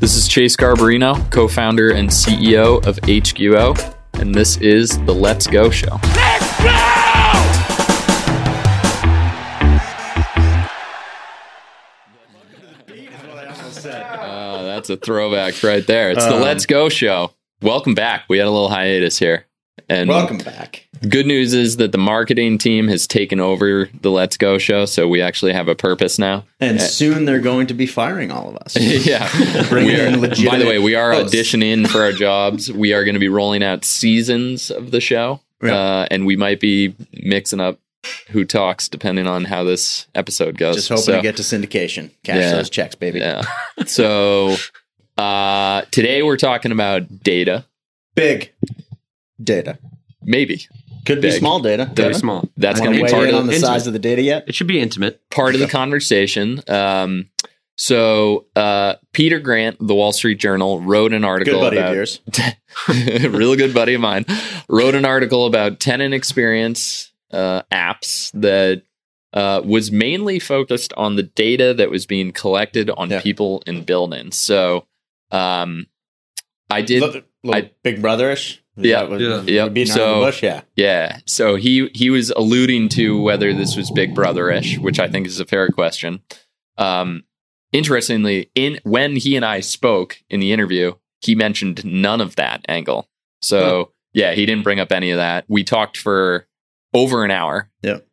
This is Chase Garbarino, co founder and CEO of HQO, and this is the Let's Go Show. Let's go! Uh, that's a throwback right there. It's the Um, Let's Go Show. Welcome back. We had a little hiatus here. And Welcome back. good news is that the marketing team has taken over the Let's Go Show, so we actually have a purpose now. And soon they're going to be firing all of us. yeah. Bringing are- in legitimate by the way, we are hosts. auditioning for our jobs. We are going to be rolling out seasons of the show, Yeah. uh, and we might be mixing up who talks depending on how this episode goes. Just hoping So, to get to syndication. Cash Yeah. those checks, baby. yeah. so uh, today we're talking about data, Big data. maybe. Could be Big. small data. Very Data. small. That's going to be part in of on the intimate. size of the data yet? It should be intimate. part of the conversation. Um, so uh, Peter Grant, the Wall Street Journal, wrote an article. Good article buddy about of yours. really good buddy of mine, wrote an article about tenant experience uh, apps that uh, was mainly focused on the data that was being collected on Yeah. people in buildings. So um, I did, Little, little I- Big Brotherish. Yeah. Was- Yeah. Yep. Beating So- bush, yeah. yeah. So he he was alluding to whether this was Big Brotherish, which I think is a fair question. Um, interestingly, in when he and I spoke in the interview, he mentioned none of that angle. So yeah, he didn't bring up any of that. We talked for over an hour. Yep.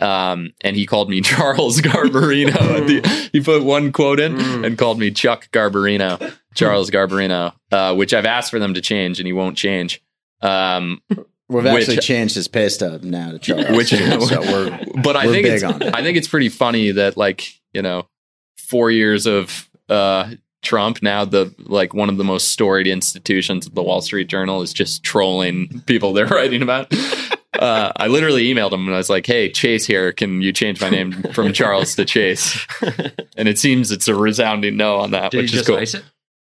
Um, and he called me Charles Garbarino. the- he put one quote in Mm. and called me Chuck Garbarino, Charles Garbarino, uh, which I've asked for them to change, and he won't change. Um, We've Which- actually changed his pay stub now to Charles. Which- so we're but I We're think big it's on it. I think it's pretty funny that like you know four years of uh, Trump now the like one of the most storied institutions of the Wall Street Journal is just trolling people they're writing about. Uh, I literally emailed him and I was like, "Hey, Chase here. Can you change my name from Charles to Chase?" And it seems it's a resounding no on that, Did you which is just cool. ice it?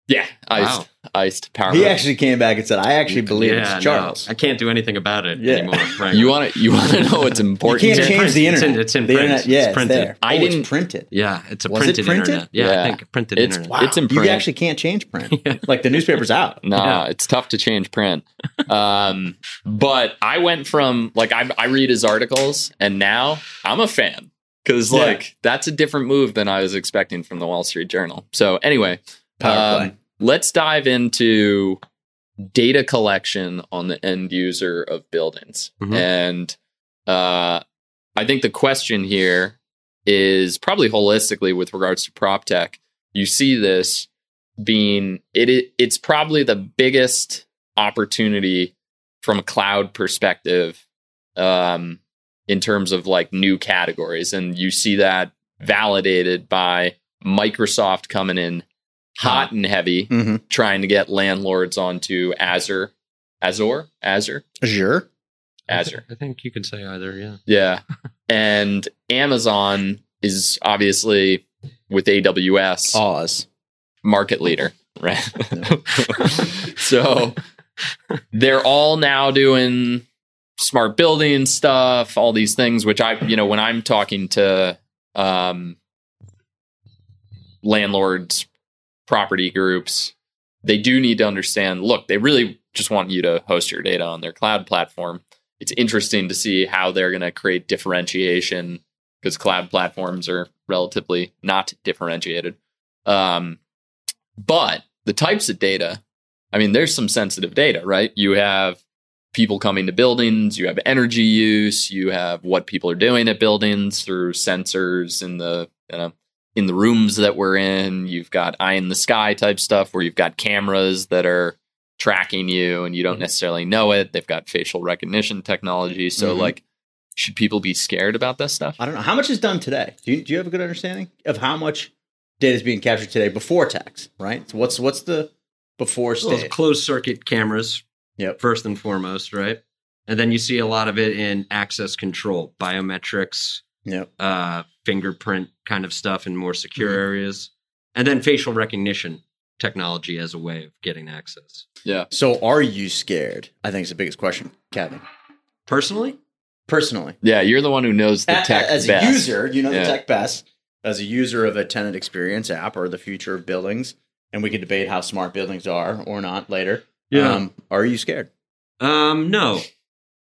Yeah, iced, Wow. Iced power. he actually came back and said, I actually believe Yeah, it's no, Charles. I can't do anything about it Yeah. anymore. Right. you want to you want to know what's important? You important? can't It's in change print. the It's in- internet. it's in the print. internet, yeah, It's it's, printed. there. I oh, didn't- print it. Yeah, it's a Was it printed, printed? internet. Yeah, Yeah. I think printed It's- internet. Wow. It's in print. You actually can't change print. Yeah. Like the newspaper's out. Nah, Yeah. it's tough to change print. Um, but I went from like I, I read his articles, and now I'm a fan because Yeah. like that's a different move than I was expecting from the Wall Street Journal. So anyway, Power um, play. Let's dive into data collection on the end user of buildings, Mhm. and uh, I think the question here is probably holistically with regards to prop tech. You see this being it, it it's probably the biggest opportunity from a cloud perspective um in terms of like new categories and you see that validated by Microsoft coming in hot and heavy Mhm. trying to get landlords onto Azure Azure Azure Azure. I thi- Azure I think you can say either. Yeah. yeah and Amazon is obviously with AWS Oz. market leader, right? so they're all now doing smart building stuff, all these things, which I, you know, when I'm talking to um, landlords, property groups, they do need to understand look, they really just want you to host your data on their cloud platform. It's interesting to see how they're going to create differentiation because cloud platforms are relatively not differentiated. Um, but the types of data, I mean, there's some sensitive data, right? You have people coming to buildings, you have energy use, you have what people are doing at buildings through sensors in the you know, in the rooms that we're in. You've got eye in the sky type stuff where you've got cameras that are tracking you and you don't necessarily know it. They've got facial recognition technology. So Mhm. like should people be scared about this stuff? I don't know. How much is done today? Do you, do you have a good understanding of how much data is being captured today before tax, right? So what's what's the before Well, state? closed circuit cameras, Yep. first and foremost, right? And then you see a lot of it in access control, biometrics, Yep. uh, fingerprint kind of stuff in more secure Mhm. areas, and then facial recognition technology as a way of getting access. Yeah. So are you scared? I think is the biggest question, Kevin. Personally, Personally, Yeah, you're the one who knows the A- tech as best. a user, you know Yeah. the tech best. As a user of a tenant experience app or the future of buildings, and we can debate how smart buildings are or not later. Yeah. Um, are you scared? Um, no.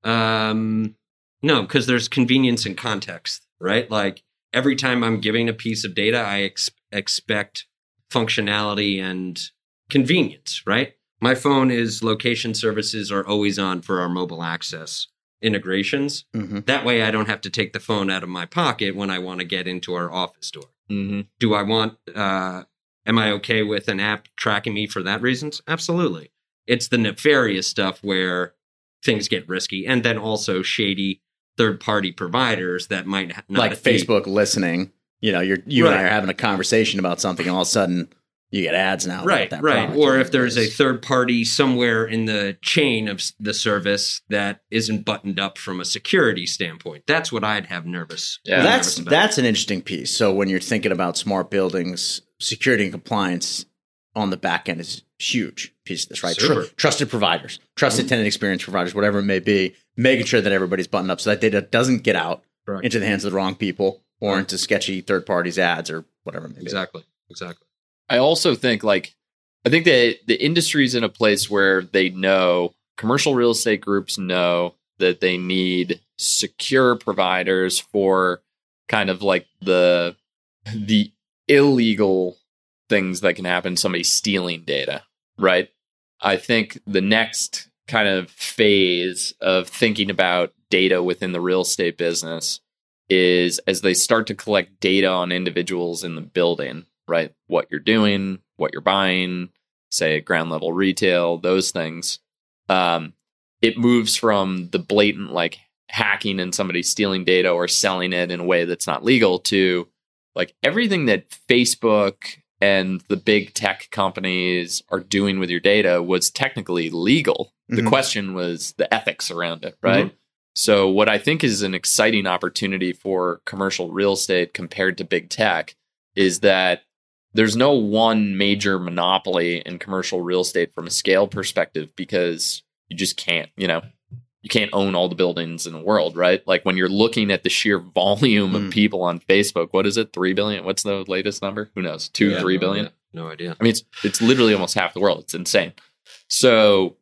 Um, no, because there's convenience and context, right? Like every time I'm giving a piece of data, I ex- expect functionality and convenience, right? My phone is location services are always on for our mobile access integrations. Mm-hmm. That way I don't have to take the phone out of my pocket when I want to get into our office door. Mm-hmm. Do I want, uh, am I okay with an app tracking me for that reasons? Absolutely. It's the nefarious stuff where things get risky and then also shady third party providers that might not Like be- Facebook listening. You know, you're you and I are having a conversation about something, and all of a sudden you get ads now. about Right, that right. Or if there's a third party somewhere in the chain of the service that isn't buttoned up from a security standpoint, that's what I'd have nervous. Yeah. Well, that's nervous about. that's an interesting piece. So when you're thinking about smart buildings, security and compliance on the back end is huge piece of this, right? Tr- trusted providers, trusted tenant experience providers, whatever it may be, making sure that everybody's buttoned up so that data doesn't get out Correct. into the hands of the wrong people or Right. into sketchy third parties ads or whatever it may be. exactly, exactly. I also think like I think that the industry's in a place where they know commercial real estate groups know that they need secure providers for kind of like the the illegal things that can happen somebody stealing data, right? I think the next kind of phase of thinking about data within the real estate business is as they start to collect data on individuals in the building, right? What you're doing, what you're buying, say ground level retail, those things. Um, it moves from the blatant like hacking and somebody stealing data or selling it in a way that's not legal to like everything that Facebook and the big tech companies are doing with your data was technically legal. The Mhm. question was the ethics around it, right? So, what I think is an exciting opportunity for commercial real estate compared to big tech is that there's no one major monopoly in commercial real estate from a scale perspective because you just can't, you know, you can't own all the buildings in the world, right? Like when you're looking at the sheer volume Mm. of people on Facebook, what is it? 3 billion? What's the latest number? Who knows? Two, Yeah, three no billion? idea. No idea. I mean, it's it's literally almost half the world. It's insane. So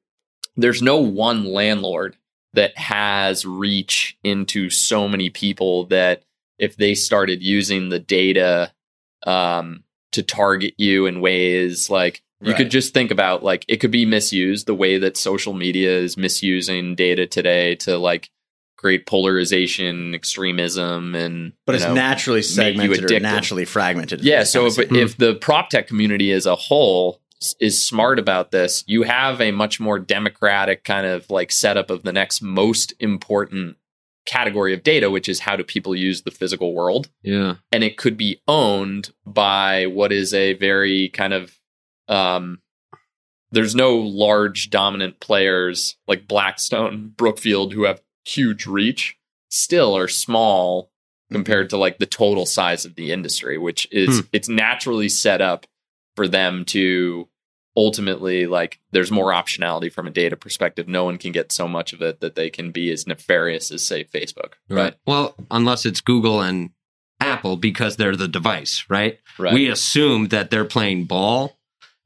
there's no one landlord that has reach into so many people that if they started using the data um, to target you in ways like you Right. could just think about like it could be misused the way that social media is misusing data today to like create polarization, extremism, and But it's know, naturally you segmented or naturally fragmented. yeah. So if, Kind of if the prop tech community as a whole s- is smart about this, you have a much more democratic kind of like setup of the next most important category of data, which is how do people use the physical world, Yeah. and it could be owned by what is a very kind of um, there's no large dominant players like Blackstone, Brookfield, who have huge reach, still are small compared to like the total size of the industry, which is Hmm. it's naturally set up for them to ultimately like there's more optionality from a data perspective. No one can get so much of it that they can be as nefarious as say Facebook. Right. Well, unless it's Google and Apple because they're the device, right? Right. We assume that they're playing ball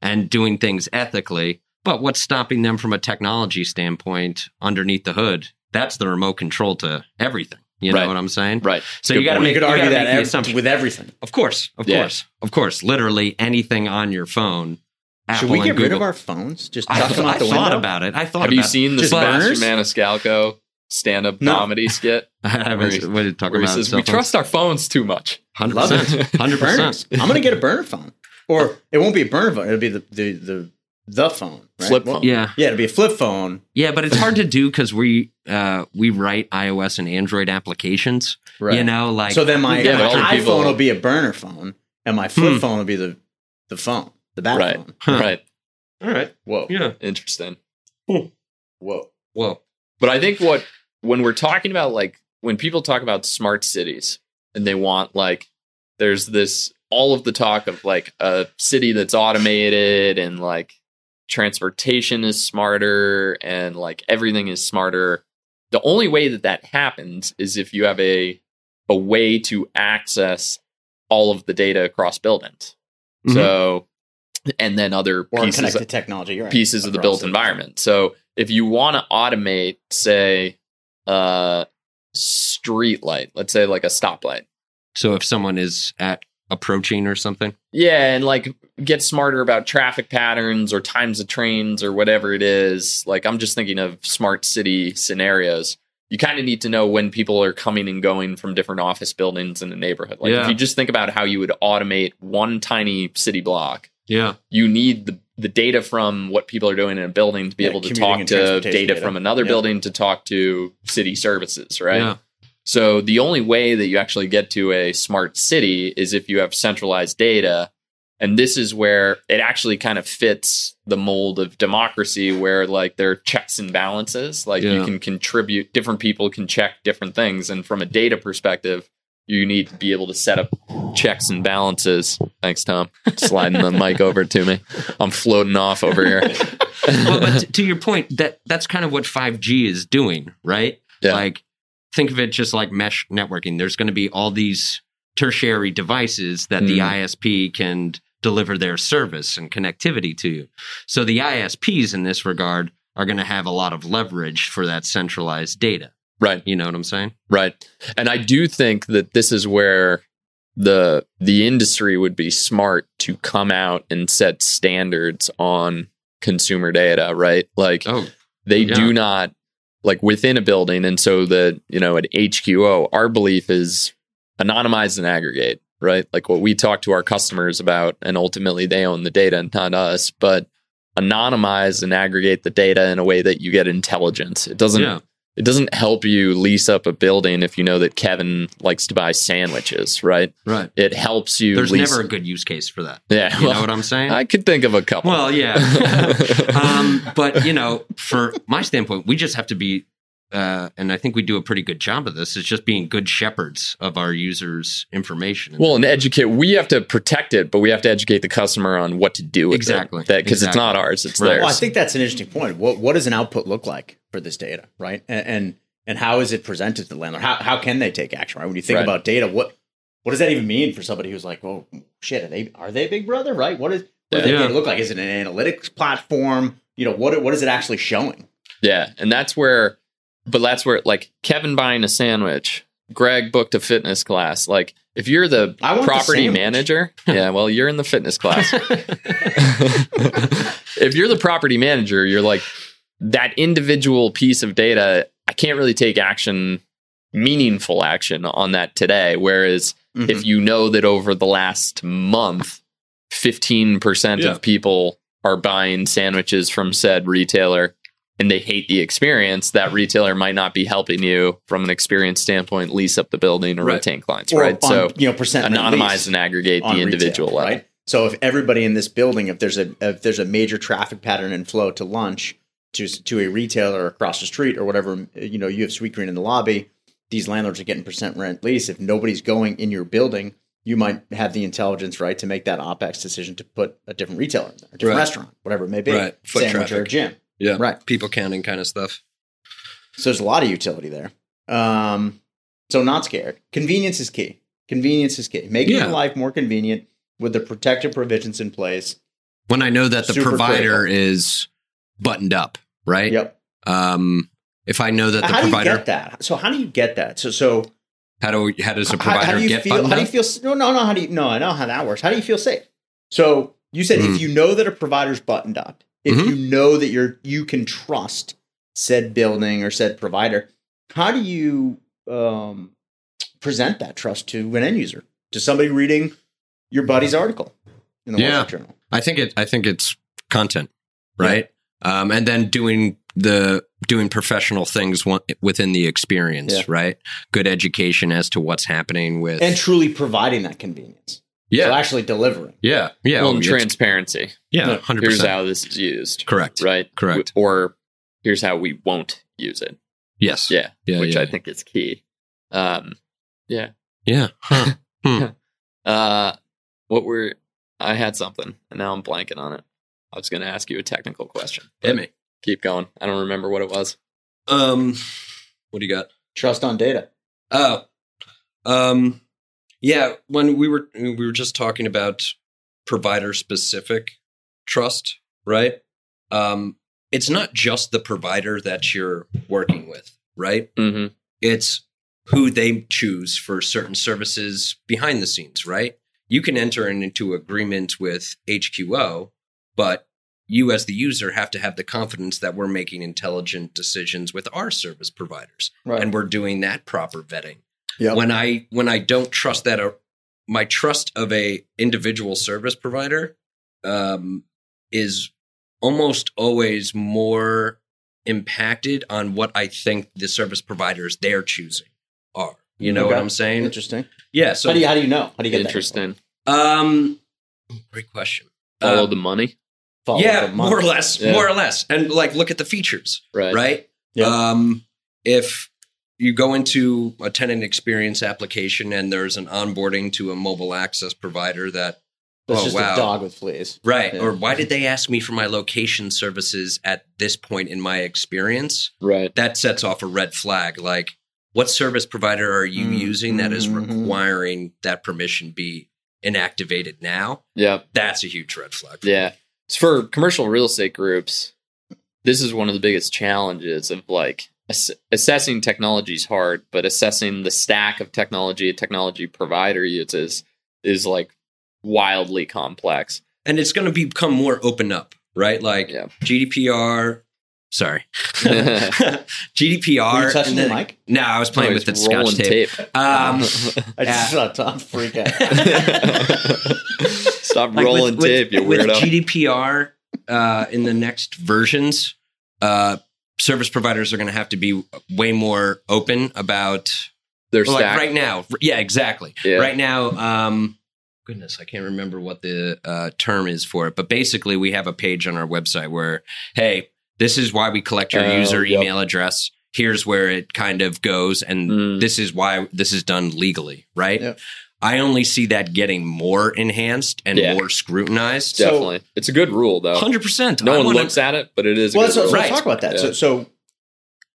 and doing things ethically. But what's stopping them from a technology standpoint underneath the hood? That's the remote control to everything. You know Right. what I'm saying? right. So Good you got to make you could you argue that make the assumption. with everything. Of course, of Yeah. course, of course. Literally anything on your phone. Apple Should we get rid of our phones? Just I, chuck them out I the thought window. about it. I thought Have about you seen the Just Sebastian burners? Maniscalco stand up No. comedy skit? I haven't. What did talk Where he about? says, cell We phones? trust our phones too much. Hundred Love percent. Hundred percent. I'm gonna get a burner phone, or it won't be a burner phone. It'll be the the the, the phone, right? Flip phone. Yeah, Yeah, it'll be a flip phone. yeah, but it's hard to do because we uh, we write iOS and Android applications. Right. You know, like so then my, Yeah, my but all the iPhone people- will be a burner phone, and my flip Hmm. phone will be the the phone, the bat Right. phone. Huh. Right. all right, Whoa, yeah, Interesting. whoa. Whoa. But I think what when we're talking about like when people talk about smart cities and they want like there's this all of the talk of like a city that's automated and like transportation is smarter and like everything is smarter. The only way that that happens is if you have a a way to access all of the data across buildings. Mhm. So and then other or pieces connected technology. Right. pieces of the built it. environment. So if you want to automate, say, a street light, let's say like a stoplight, So if someone is at approaching or something, yeah, and like get smarter about traffic patterns or times of trains or whatever it is. Like I'm just thinking of smart city scenarios. You kind of need to know when people are coming and going from different office buildings in the neighborhood. Like Yeah. if you just think about how you would automate one tiny city block, yeah, you need the, the data from what people are doing in a building to be Yeah, able to talk to data, data. from another Yeah. building to talk to city services, right? Yeah, So the only way that you actually get to a smart city is if you have centralized data. And this is where it actually kind of fits the mold of democracy where like there are checks and balances. Like you can contribute different people can check different things. And from a data perspective, you need to be able to set up checks and balances. Thanks, Tom. Sliding the mic over to me. I'm floating off over here. well, but to your point, that that's kind of what 5G is doing, right? Yeah. Like, think of it just like mesh networking. There's going to be all these tertiary devices that the Mm. ISP can deliver their service and connectivity to. So the ISPs in this regard are going to have a lot of leverage for that centralized data. right. You know what I'm saying? Right. And I do think that this is where the the industry would be smart to come out and set standards on consumer data, right? Like Oh, they yeah. do not like within a building and so that, you know, at HQO, our belief is anonymize and aggregate, right? Like what we talk to our customers about and ultimately they own the data, and not us, but anonymize and aggregate the data in a way that you get intelligence. It doesn't yeah. It doesn't help you lease up a building if you know that Kevin likes to buy sandwiches, right? Right. It helps you. There's lease- never a good use case for that. yeah. You well, know what I'm saying? I could think of a couple. Well, yeah. um, but you know, for my standpoint, we just have to be, uh, and I think we do a pretty good job of this. Is just being good shepherds of our users' information. well, and educate. We have to protect it, but we have to educate the customer on what to do with Exactly. it. because it's not ours; it's Right. theirs. Well, I think that's an interesting point. What what does an output look like for this data, right? And and, and how is it presented to the landlord? How how can they take action? Right? When you think Right. about data, what what does that even mean for somebody who's like, well, shit, are they are they Big Brother? Right? What is what does Yeah. data look like? Is it an analytics platform? You know, what what is it actually showing? Yeah, and that's where, but that's where like Kevin buying a sandwich, Greg booked a fitness class. Like if you're the want the property manager, yeah, well, you're in the fitness class. if you're the property manager, you're like that individual piece of data. I can't really take action, meaningful action on that today. Whereas Mm-hmm. if you know that over the last month, 15% Yeah. of people are buying sandwiches from said retailer and they hate the experience, that retailer might not be helping you from an experience standpoint, lease up the building or Right. retain clients, Or right? on, so you know, percent anonymize and aggregate the individual retail, level. right? So if everybody in this building, if there's a if there's a major traffic pattern and flow to lunch to to a retailer across the street or whatever, you know, you have Sweetgreen in the lobby. These landlords are getting percent rent lease. If nobody's going in your building, you might have the intelligence, right, to make that opex decision to put a different retailer in there, a different Right. restaurant, whatever it may be, Right. Foot sandwich or gym. yeah, Right. People counting kind of stuff. So there's a lot of utility there. Um, so not scared. Convenience is key. Convenience is key. Making Yeah. your life more convenient with the protective provisions in place. When I know that the provider critical. is buttoned up, right? Yep. Um, if I know that the how do you provider, get that? So how do you get that? So so how do how does a how, provider how do you get feel? How do you feel? No, no, no. How do you? No, I know how that works. How do you feel safe? So you said Hmm. if you know that a provider's buttoned up, if Mhm. you know that you're you can trust said building or said provider, how do you um, present that trust to an end user, to somebody reading your buddy's article in the Wall Street Journal? I think it. I think it's content, right? Um, and then doing the doing professional things within the experience, Yeah. right? Good education as to what's happening with. And truly providing that convenience. yeah, So actually delivering. yeah, yeah, Well, and transparency. yeah, hundred percent. Here's how this is used, Correct. right? Correct. Or here's how we won't use it. Yes. Yeah, Yeah. which yeah. I think is key. Um, yeah. Yeah. Huh. Uh, what were I had something and now I'm blanking on it. I was going to ask you a technical question. Hit me. Keep going. I don't remember what it was. Um, what do you got? Trust on data. Oh, um, yeah. When we were we were just talking about provider specific trust, right? Um, it's not just the provider that you're working with, right? hmm It's who they choose for certain services behind the scenes, right? You can enter into agreement with HQO, but you as the user have to have the confidence that we're making intelligent decisions with our service providers Right. and we're doing that proper vetting. Yep. When I when I don't trust that uh, my trust of a individual service provider um, is almost always more impacted on what I think the service providers they're choosing are. You know what I'm saying? Interesting. Yeah. So how do you how do you know? How do you get that Interesting. um, great question. Follow Um, the money. Follow yeah, more or less, Yeah. more or less, and like look at the features, Right. right? Yeah. Um, if you go into a tenant experience application and there's an onboarding to a mobile access provider that, That's oh just wow, a dog with fleas. right? Yeah. Or why did they ask me for my location services at this point in my experience? Right. That sets off a red flag. Like, what service provider are you Mm, using that is mhm. requiring that permission be inactivated now? Yeah. That's a huge red flag. Yeah. So for commercial real estate groups, this is one of the biggest challenges of like ass- assessing technology is hard, but assessing the stack of technology a technology provider uses is like wildly complex. and it's going to become more open up, right? Like Yeah. GDPR. Sorry, GDPR. Were you touching and the mic? No, I was playing Oh, with the scotch rolling tape. Um, I just saw Tom freak out. Stop like rolling with, with- tape, you with. GDPR uh, in the next versions, uh, service providers are going to have to be way more open about Their stack. like right now. Yeah, exactly. Yeah. Right now, um, goodness, I can't remember what the uh, term is for it, but basically, we have a page on our website where, hey, this is why we collect your Oh, user yep. email address. Here's where it kind of goes, and Mm. this is why this is done legally, right? Yep. I only see that getting more enhanced and Yeah. more scrutinized. So- Definitely. it's a good rule though. Hundred percent. No one looks at it, but it is a well, good so, rule. so Right. let's talk about that. So, Yeah. so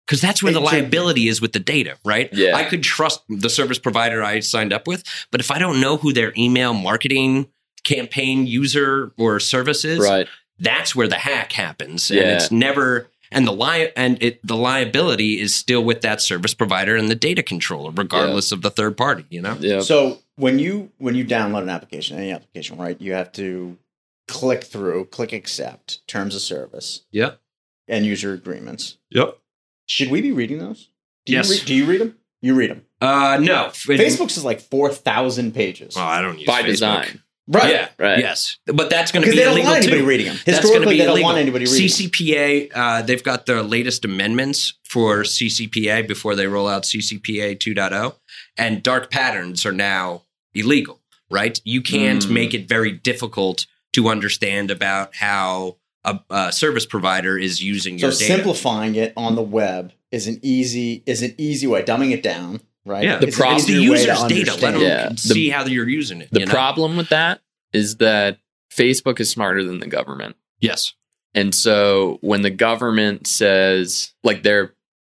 because that's where the It- so- liability is with the data, right? Yeah. I could trust the service provider I signed up with, but if I don't know who their email marketing campaign user or service is, right. that's where the hack happens, and Yeah. it's never. And the li- and it the liability is still with that service provider and the data controller, regardless of the third party. You know, Yeah. So when you when you download an application, any application, right, you have to click through, click accept terms of service yeah, and user agreements. yep. Should we be reading those? Do Yes. You read, do you read them? You read them. Uh, no, Facebook's is like four thousand pages. Oh, I don't use By Facebook. design. Right. Yeah, Right. Yes, but that's going to Because be they don't illegal want anybody too. reading them. That's gonna Historically, be they don't illegal. want anybody reading. them. CCPA, uh, they've got the latest amendments for CCPA before they roll out CCPA 2.0, and dark patterns are now illegal, right? You can't Mm. make it very difficult to understand about how a, a service provider is using So your data. So simplifying it on the web is an easy is an easy way. Dumbing it down, right? Yeah, The It's problem- it's the easier way to user's data. Let them understand. Yeah. The- see how you're using it. The you know? problem with that is that Facebook is smarter than the government. yes, And so when the government says like they're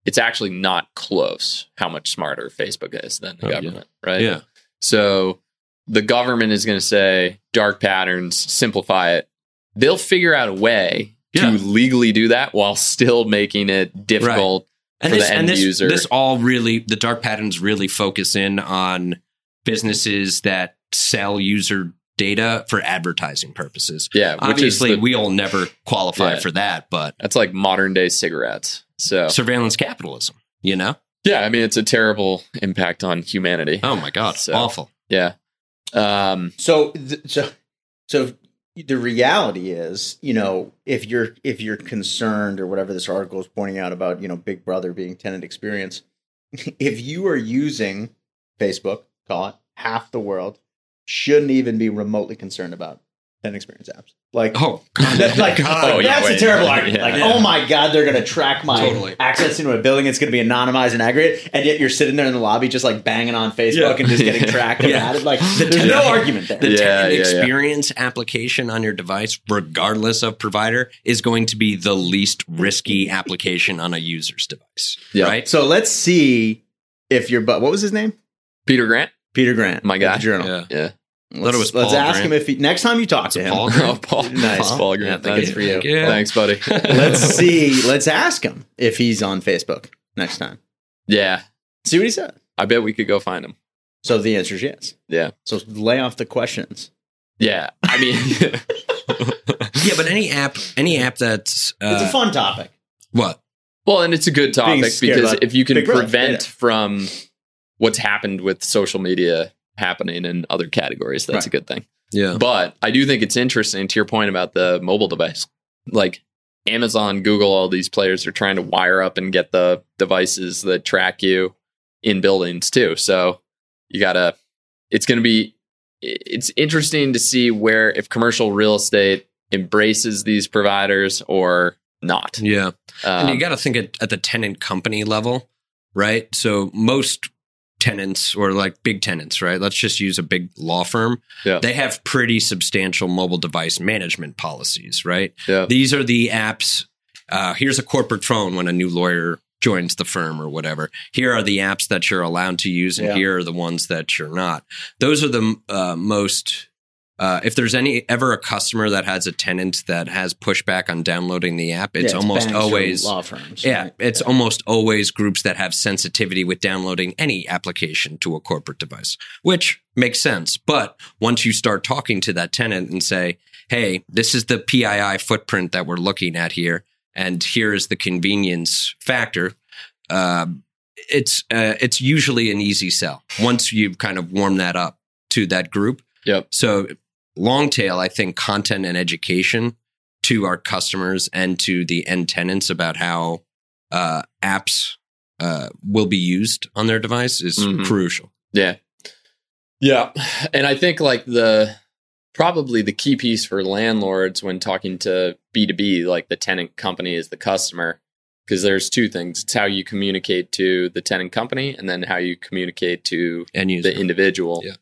it's actually not close how much smarter Facebook is than the Oh, yeah. government, right? yeah, So the government is going to say dark patterns, simplify it. They'll figure out a way Yeah. to legally do that while still making it difficult. And for this the and this user. this all really the dark patterns really focus in on businesses that sell user data for advertising purposes. Yeah, which Obviously, the- we'll never qualify Yeah. for that, but that's like modern day cigarettes. So surveillance capitalism, you know? yeah, I mean it's a terrible impact on humanity. Oh my god, So- awful. Yeah. Um, So, th- so, so the reality is, you know, if you're if you're concerned or whatever this article is pointing out about, you know, Big Brother being tenant experience, if you are using Facebook, call it half the world, shouldn't even be remotely concerned about tenant experience apps. Like, Oh god, that's like, Oh, yeah, that's a wait. terrible argument. Yeah. Like, Yeah. oh my god, they're gonna track my Totally. access into a building. It's gonna be anonymized and aggregate, and yet you're sitting there in the lobby just like banging on Facebook Yeah. and just getting tracked and Yeah. added. Like, The there's tenant- no argument there. the Yeah, tenant yeah, yeah. experience application on your device, regardless of provider, is going to be the least risky application on a user's device. Yeah. Right? So let's see if your but what was his name? Peter Grant, Peter Grant, my at guy. the Journal. Yeah. Yeah. Let's, it was let's Paul ask Grant. him if he, next time you talk to him. Paul Oh, Paul. Nice. Paul Yeah, I Grant. think it's for you. Yeah. Thanks, buddy. Let's see. Let's ask him if he's on Facebook next time. yeah, See what he said. I bet we could go find him. So the answer is yes. Yeah. So lay off the questions. Yeah. I mean, Yeah, but any app, any app that's uh, it's a fun topic. what? well, and it's a good topic because if you can prevent yeah. from what's happened with social media happening in other categories, that's Right. a good thing. Yeah, But I do think it's interesting to your point about the mobile device. Like Amazon, Google, all these players are trying to wire up and get the devices that track you in buildings too. So you gotta, it's going to be, it's interesting to see where if commercial real estate embraces these providers or not. yeah. Um, and you got to think at, at the tenant company level, right? So most tenants or like big tenants, right? Let's just use a big law firm. Yeah. They have pretty substantial mobile device management policies, right? yeah. These are the apps. Uh, here's a corporate phone when a new lawyer joins the firm or whatever. Here are the apps that you're allowed to use, and Yeah. here are the ones that you're not. Those are the uh, most. Uh, if there's any ever a customer that has a tenant that has pushback on downloading the app, it's Yeah, almost always law firms. yeah, right? it's almost always groups that have sensitivity with downloading any application to a corporate device, which makes sense. But once you start talking to that tenant and say, hey, this is the PII footprint that we're looking at here, and here is the convenience factor, um, it's, uh, it's usually an easy sell once you've kind of warmed that up to that group. Yep. So, long tail, I think content and education to our customers and to the end tenants about how uh, apps uh, will be used on their device is Mhm. crucial. Yeah. Yeah. And I think like the probably the key piece for landlords when talking to B2B, like the tenant company is the customer, because there's two things. It's how you communicate to the tenant company and then how you communicate to End user. the individual. Yeah.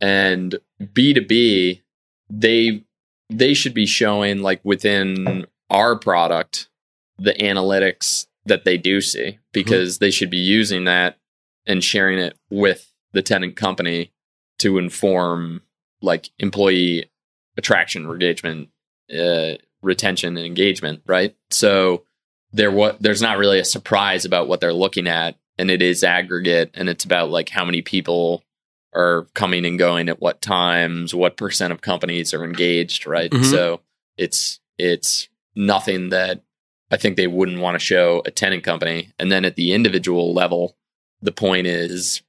And B2B, they they should be showing like within our product the analytics that they do see because they should be using that and sharing it with the tenant company to inform like employee attraction, engagement, uh, retention, and engagement. Right. So there what there's not really a surprise about what they're looking at, and it is aggregate, and it's about like how many people are coming and going at what times, what percent of companies are engaged. Right. Mhm. So it's it's nothing that I think they wouldn't want to show a tenant company. And then at the individual level, the point is,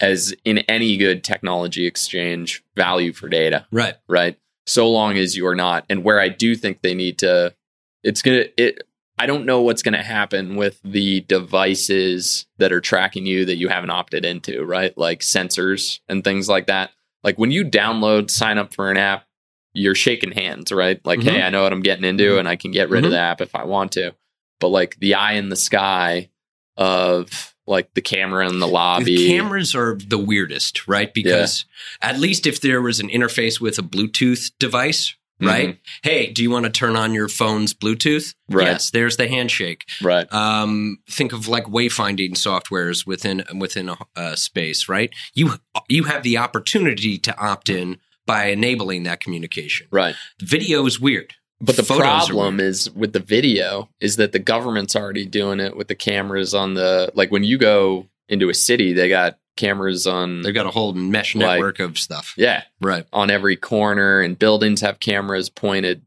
as in any good technology exchange, value for data, right. right? So long as you are not, and where I do think they need to, it's gonna it. I don't know what's gonna happen with the devices that are tracking you that you haven't opted into, right? Like sensors and things like that. Like when you download, sign up for an app, you're shaking hands, right? Like, Mhm. hey, I know what I'm getting into, and I can get rid of Mhm. the app if I want to. But like the eye in the sky of like the camera in the lobby, The cameras are the weirdest, right? Because at least if there was an interface with a Bluetooth device, right? Hey, do you want to turn on your phone's Bluetooth? Mm-hmm. Right. Yes, there's the handshake. right? um, think of like wayfinding softwares within within a, a space, right? You you have the opportunity to opt in by enabling that communication. Right. Video is weird, But the Photos problem is with the video is that the government's already doing it with the cameras on the like when you go into a city, they got cameras on they've got a whole mesh Like- network of stuff. yeah Right. on every corner, and buildings have cameras pointed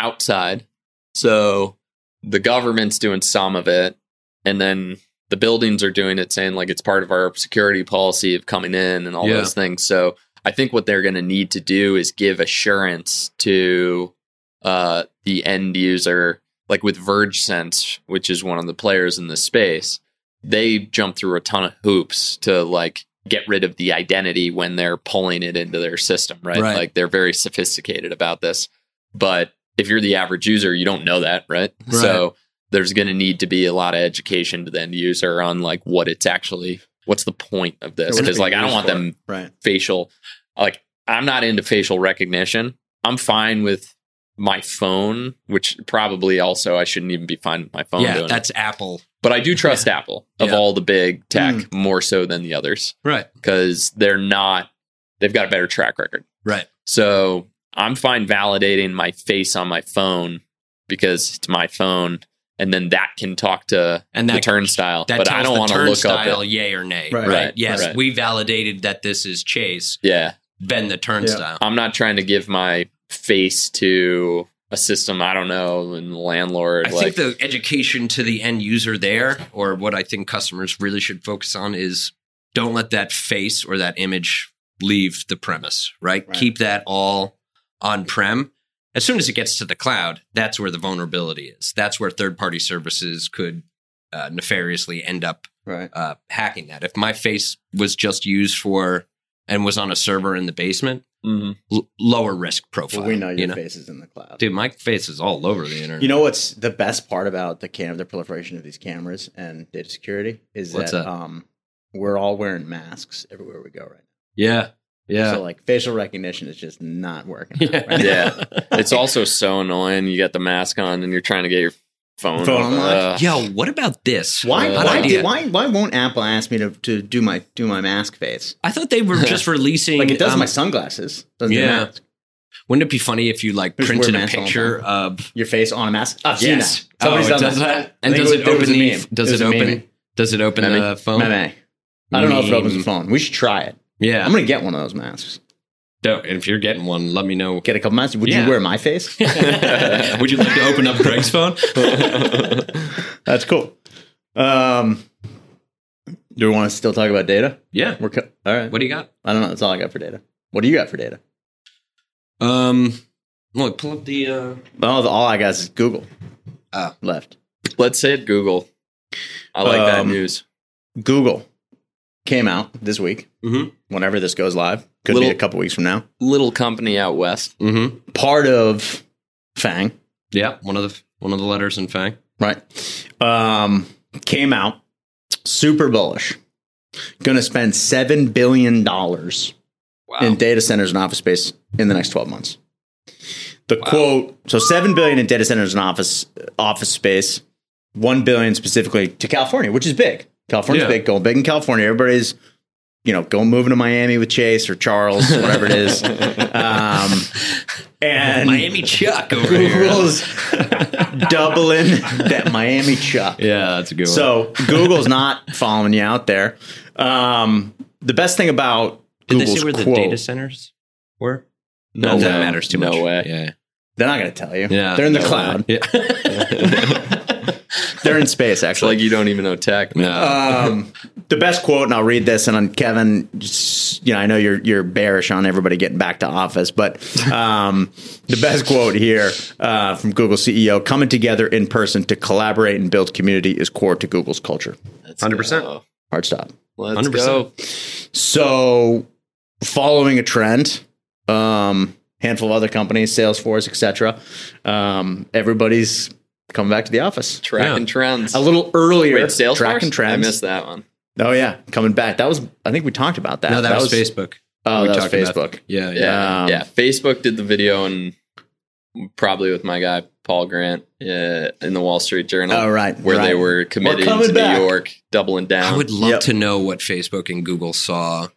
outside. So the government's doing some of it, and then the buildings are doing it, saying like it's part of our security policy of coming in and all Yeah. those things. So I think what they're going to need to do is give assurance to uh, the end user, like with VergeSense, which is one of the players in this space. They jump through a ton of hoops to like get rid of the identity when they're pulling it into their system, right? Right. Like they're very sophisticated about this. But if you're the average user, you don't know that, right? Right. So there's going to need to be a lot of education to the end user on like what it's actually what's the point of this because like I don't want them Right. facial like I'm not into facial recognition. I'm fine with my phone, which probably also I shouldn't even be fine with my phone yeah, doing it. that's Apple. But I do trust Apple of Yeah. all the big tech Mm. more so than the others Right. because they're not they've got a better track record. Right. So I'm fine validating my face on my phone because it's my phone, and then that can talk to And the that- turnstile. That but tells I don't want to look turnstile up. It. yay or nay. Right. Right. Right, Yes, right. we validated that this is Chase. Yeah, Then the turnstile. I'm not trying to give my face to a system I don't know and landlord. I like, think the education to the end user there, or what I think customers really should focus on, is don't let that face or that image leave the premise, right? Right. Keep that all on prem. As soon as it gets to the cloud, that's where the vulnerability is. That's where third party services could uh, nefariously end up Right. uh, hacking that. If my face was just used for and was on a server in the basement, Mhm. l- lower risk profile. Well, we know your you know? face is in the cloud. Dude, my face is all over the internet. You know what's the best part about the cam the proliferation of these cameras and data security is What's that, that? um we're all wearing masks everywhere we go right yeah, yeah. So like facial recognition is just not working. Yeah. right. Yeah. it's also so annoying. You got the mask on and you're trying to get your phone. Phone unlocked? Uh, Yo, what about this? Why Uh, why, did, why why won't Apple ask me to, to do my do my mask face? I thought they were just releasing. Like it does um, my sunglasses. Doesn't yeah. mask. Wouldn't it be funny if you like Just printed a masks all the picture of? Your face on a mask. I've seen Yes. that. Somebody's oh, done does that. And does it it was- it was open? the- Does It it open? Does it open Meme. the phone? Meme. I don't know if it opens the phone. We should try it. Yeah. I'm gonna get one of those masks. Don't- if you're getting one, let me know. Get a couple masks. Would Yeah. you wear my face? Would you like to open up Greg's phone? That's cool. Um, do we want to still talk about data? yeah. We're co- all right. What do you got? I don't know. That's all I got for data. What do you got for data? Um, look, pull up the. uh Oh, the, all I got is Google Oh. left. Let's say it Google. I like that Um, news. Google came out this week. Mhm. Whenever this goes live, could Little- be a couple weeks from now. Little company out west. Mm-hmm. Part of FAANG, Yeah, one of the one of the letters in FAANG. right? Um, came out super bullish. Going to spend seven billion dollars Wow. in data centers and office space in the next 12 months. The quote, so 7 billion in data centers and office office space, 1 billion specifically to California, which is big. California's Yeah. big, going big in California. Everybody's, you know, going moving to Miami with Chase or Charles, whatever it is. Um, and Miami Chuck over here. Google's doubling that Miami chuck. Yeah, that's a good one. So Google's not following you out there. Um, the best thing about Did Google's they say where the data centers were? No Not that matters too No much. No way. Yeah. they're not going to tell you. Yeah, they're in the no cloud. Yeah. They're in space, It's actually. like you don't even know tech. no. um, the best quote, and I'll read this. And on Kevin, just, you know, I know you're you're bearish on everybody getting back to office, but um, the best quote here uh, from Google CEO: "Coming together in person to collaborate and build community is core to Google's culture." Let's 100%. go. Hard stop. Let's 100%. go. So, following a trend, um, handful of other companies, Salesforce, etc. Um, everybody's coming back to the office Tracking Yeah. trends. a little earlier. Wait, Salesforce? tracking I trends. I missed that one. Oh yeah, coming back. That was. I think we talked about that. no, that, was, Facebook. Oh, We that was talked about- Facebook. Yeah, yeah. Yeah, Um, yeah. Facebook did the video and probably with my guy Paul Grant uh, in the Wall Street Journal. Oh, right, where they were committing coming to back. New York, doubling down. I would love Yep. to know what Facebook and Google saw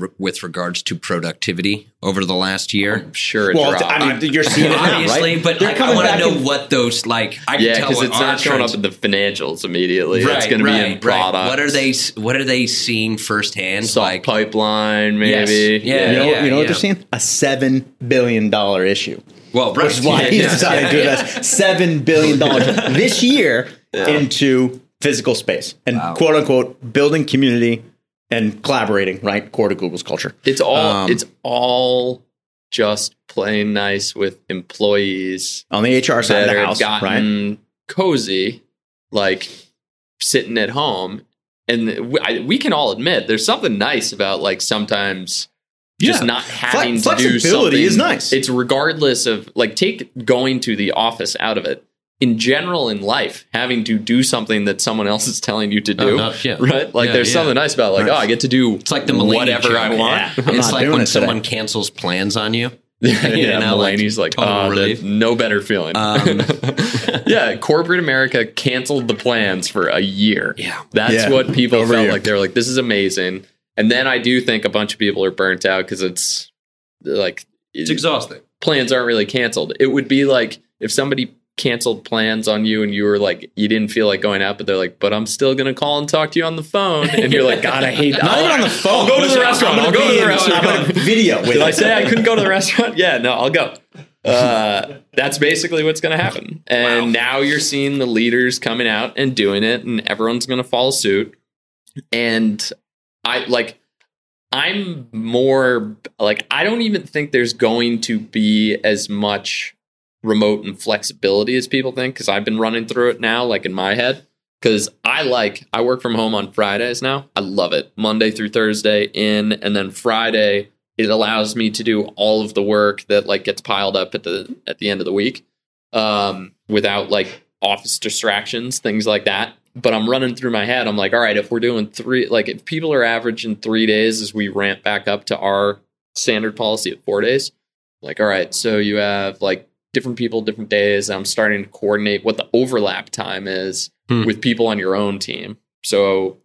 r- with regards to productivity over the last year. I'm sure it Well, dropped. I mean, you're seeing it now, Obviously, right? but They're like, I want to know in- what those like. I can yeah, tell because it's not showing up in the financials immediately. it's going to be in right. What are they? What are they seeing firsthand? Salt like, pipeline, Yes. maybe. Yeah, You know, yeah, you know what they're seeing? A seven billion dollar issue. well, right. Which is why yeah, he yeah, decided to yeah, invest seven billion dollars this year into physical space and Wow. quote unquote building community and collaborating. Right, core to Google's culture. It's all Um, it's all just playing nice with employees On the HR side that of the house, right? gotten cozy, like sitting at home. And we, I, we can all admit there's something nice about like sometimes just Yeah. not having to do flexibility something. is nice. It's regardless of like take going to the office out of it. In general, in life, having to do something that someone else is telling you to do, Oh, no, yeah. right? Like, Yeah, there's yeah. something nice about like, Right. oh, I get to do It's like the Mulaney whatever joke. I want. Yeah. It's like when it today. someone cancels plans on you. yeah, You know, like, Mulaney's like, total oh, no better feeling. Um, yeah, corporate America canceled the plans for a year. Yeah. That's Yeah, what people over felt like. They were like, this is amazing. And then I do think a bunch of people are burnt out because it's like It's exhausting. plans aren't really canceled. It would be like if somebody canceled plans on you and you were like you didn't feel like going out, but they're like, but I'm still gonna call and talk to you on the phone, and you're like, God, I hate that. Not even on the phone. I'll go to the restaurant. I'm I'll go to the restaurant. I'm gonna video with Did I say I couldn't go to the restaurant? Yeah, no, I'll go. Uh, that's basically what's going to happen. And Wow. now you're seeing the leaders coming out and doing it, and everyone's going to follow suit. And I like, I'm more like, I don't even think there's going to be as much remote and flexibility as people think because I've been running through it now, like in my head. Because I like, I work from home on Fridays now. I love it. Monday through Thursday in, and then Friday it allows me to do all of the work that like gets piled up at the at the end of the week um, without like office distractions, things like that. But I'm running through my head. I'm like, all right, if we're doing three, like if people are averaging three days as we ramp back up to our standard policy of four days, like, all right, so you have like different people, different days. I'm starting to coordinate what the overlap time is Hmm. with people on your own team. So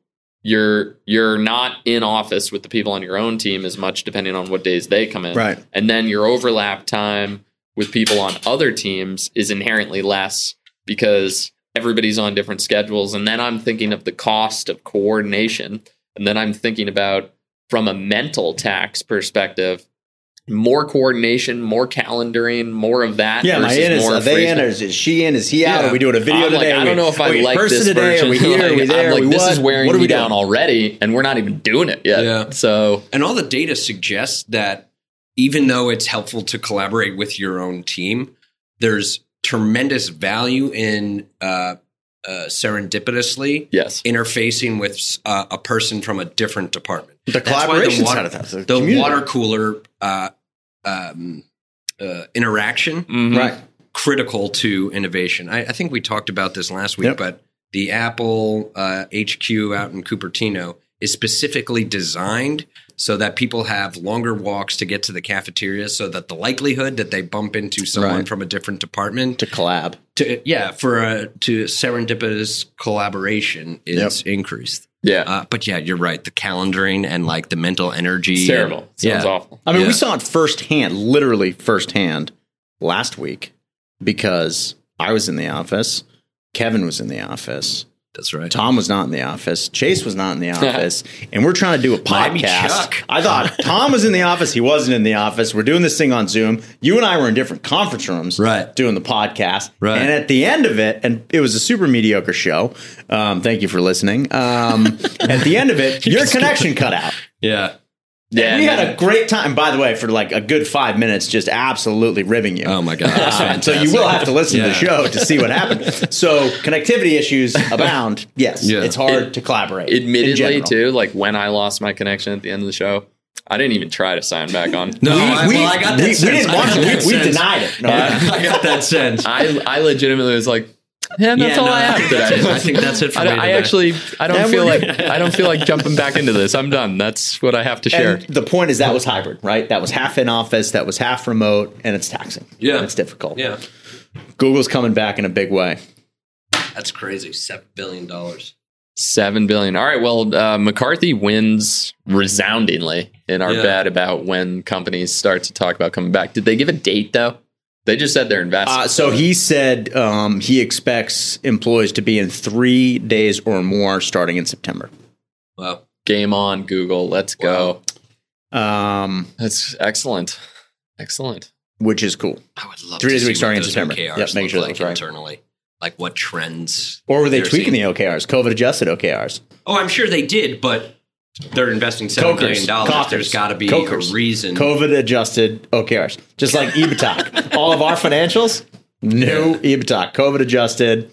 you're you're not in office with the people on your own team as much depending on what days they come in Right. and then your overlap time with people on other teams is inherently less because everybody's on different schedules and then i'm thinking of the cost of coordination and then i'm thinking about from a mental tax perspective more coordination more calendaring more of that Yeah, my in is more are they in? Or is, is she in? Is he out? Yeah. Are we doing a video I'm like, today? I don't we- know if I like this today. version. Are we here? Like, are we there? I'm like, are we this what? is wearing what are me we down already, and we're not even doing it yet. Yeah. So And all the data suggests that even though it's helpful to collaborate with your own team, there's tremendous value in uh, uh, serendipitously yes, interfacing with uh, a person from a different department. The That's why collaboration water, side of that. The, the water cooler uh, um, uh, interaction Mhm. Right. critical to innovation. I, I think we talked about this last week, Yep. but the Apple uh, HQ out in Cupertino is specifically designed so that people have longer walks to get to the cafeteria, so that the likelihood that they bump into someone Right. from a different department To collab. to yeah for a to serendipitous collaboration is increased. Yeah, Uh, but yeah, you're right. The calendaring and like the mental energy, it's terrible. and- Sounds yeah. awful. I mean, Yeah. we saw it firsthand, literally firsthand, last week because I was in the office, Kevin was in the office, That's right. Tom was not in the office, Chase was not in the office, and we're trying to do a podcast. I thought Tom was in the office, he wasn't in the office. We're doing this thing on Zoom. You and I were in different conference rooms, Right. doing the podcast. Right. And at the end of it, and it was a super mediocre show. Um, thank you for listening. Um, at the end of it, your connection cut out. Yeah. Yeah, we and had a great time, by the way, for like a good five minutes, just absolutely ribbing you. Oh my god. That's Um, so you will have to listen to the show to see what happened. So connectivity issues abound. Yes, Yeah. it's hard It- to collaborate. admittedly too like when i lost my connection at the end of the show i didn't even try to sign back on No, We, I, we, well, I got that we, we sense. didn't I want got to. that We, we denied it. No, I got that sense. i i legitimately was like yeah that's Yeah, all no, i I have think that's it. I think that's it for I, me don't- I actually i don't And feel like i don't feel like jumping back into this i'm done that's what i have to share And the point is that was hybrid, right? That was half in office, that was half remote, and it's taxing. Yeah. it's difficult. Yeah. Google's coming back in a big way. That's crazy. Seven billion dollars. Seven billion. All right. Well, uh, McCarthy wins resoundingly in our Yeah. bet about when companies start to talk about coming back. Did they give a date though? They just said they're investing. Uh, so he said um, he expects employees to be in three days or more starting in September. Well, Game on, Google. Let's go. Um, That's excellent. Excellent. which is cool. I would love Three to days a week starting in September. OKRs Yep, make sure that like was right. internally. Like what trends? Or were they tweaking seeing. the OKRs, COVID adjusted OKRs? Oh, I'm sure they did, but they're investing seven Cokers. billion dollars. Cockers. There's got to be Cokers. a reason. COVID adjusted OKRs, just like EBITDA. All of our financials, new EBITDA, COVID adjusted.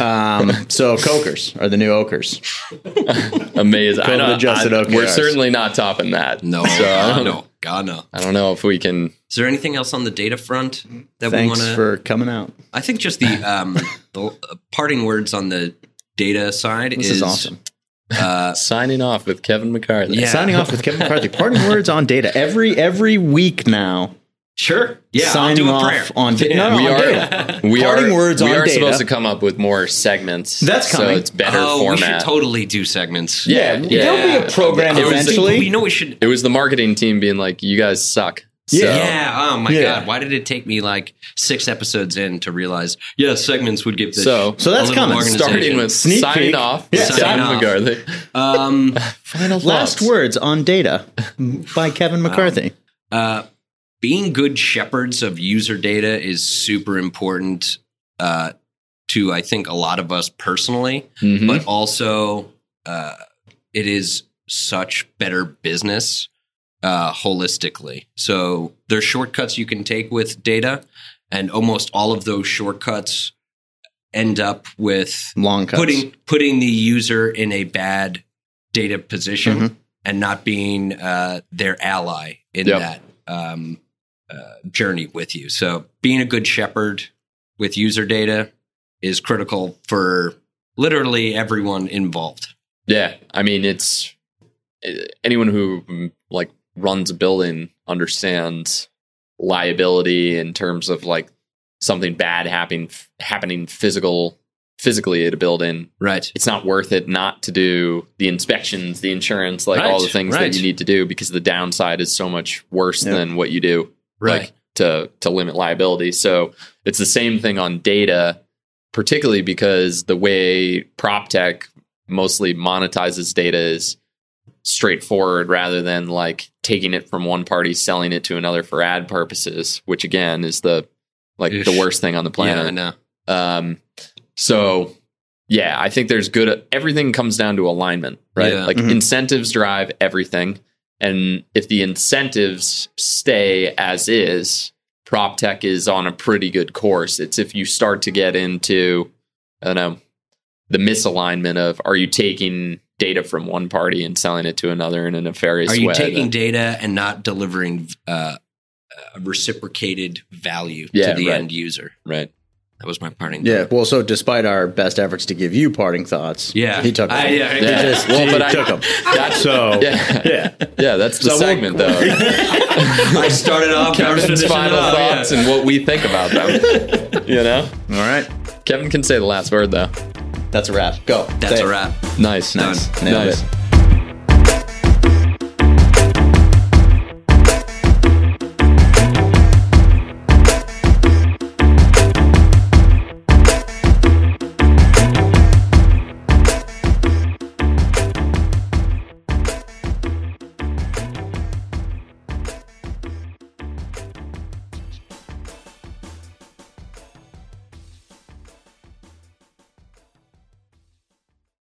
Um, so Cokers are the new Okers. Amazing. I COVID know, adjusted I- We're certainly not topping that. no, So, I God don't, no, God no. I don't know if we can. Is there anything else on the data front that we want to? Thanks for coming out. I think just the um, the uh, parting words on the data side This is awesome. Uh, Signing off with Kevin McCarthy. Yeah. Signing off with Kevin McCarthy. Parting words on data. Every every week now, Sure. Yeah. signing I'll do off prayer. on da- Yeah. no, no, we on are data. we Parting are words we on are data. supposed to come up with more segments. That's so coming. it's better oh, we should format. totally do segments. yeah, yeah. There'll be a program It was- eventually. You know, we should. It was the marketing team being like, "You guys suck." So, Yeah. Yeah. Oh my Yeah. god. Why did it take me like six episodes in to realize? Yeah, segments would give this. So- So that's a little coming. organization. starting with Sneak signing peek. off. Yeah, Kevin off. McCarthy. Um, Final Last thoughts. words on data by Kevin McCarthy. uh, being good shepherds of user data is super important uh, to I think a lot of us personally, Mhm. but also uh, it is such better business uh, holistically. So there's shortcuts you can take with data, and almost all of those shortcuts end up with Long cuts. putting putting the user in a bad data position Mhm. and not being uh, their ally in Yep. that um, uh, journey with you. So being a good shepherd with user data is critical for literally everyone involved. Yeah, I mean, it's eh, anyone who mm, like runs a building understands liability in terms of like something bad happening happening physical physically at a building. Right. It's not worth it not to do the inspections, the insurance, like Right, all the things right. that you need to do because the downside is so much worse Yeah. than what you do Right. like to to limit liability. So it's the same thing on data, particularly because the way prop tech mostly monetizes data is straightforward rather than like taking it from one party selling it to another for ad purposes, which again is the like Ish. the worst thing on the yeah, I planet. know. Um, so yeah, I think there's good. Everything comes down to alignment, right? Yeah. Like Mhm. incentives drive everything, and if the incentives stay as is, prop tech is on a pretty good course. It's if you start to get into, I don't know, the misalignment of are you taking data from one party and selling it to another in a nefarious way. Are you way? taking then- data and not delivering uh, a reciprocated value Yeah, to the right. end user? right? That was my parting. Yeah. Well, so despite our best efforts to give you parting thoughts, Yeah. he took them. I- yeah, He yeah. just Well, but I- took them. That's So yeah, yeah. yeah. That's the So we'll- segment, though. I started off Kevin's final it off, yeah. thoughts and what we think about them. you know, All right. Kevin can say the last word though. That's a wrap. Go. That's Say a it. wrap. Nice, Nice. nice, Nailed nice. it.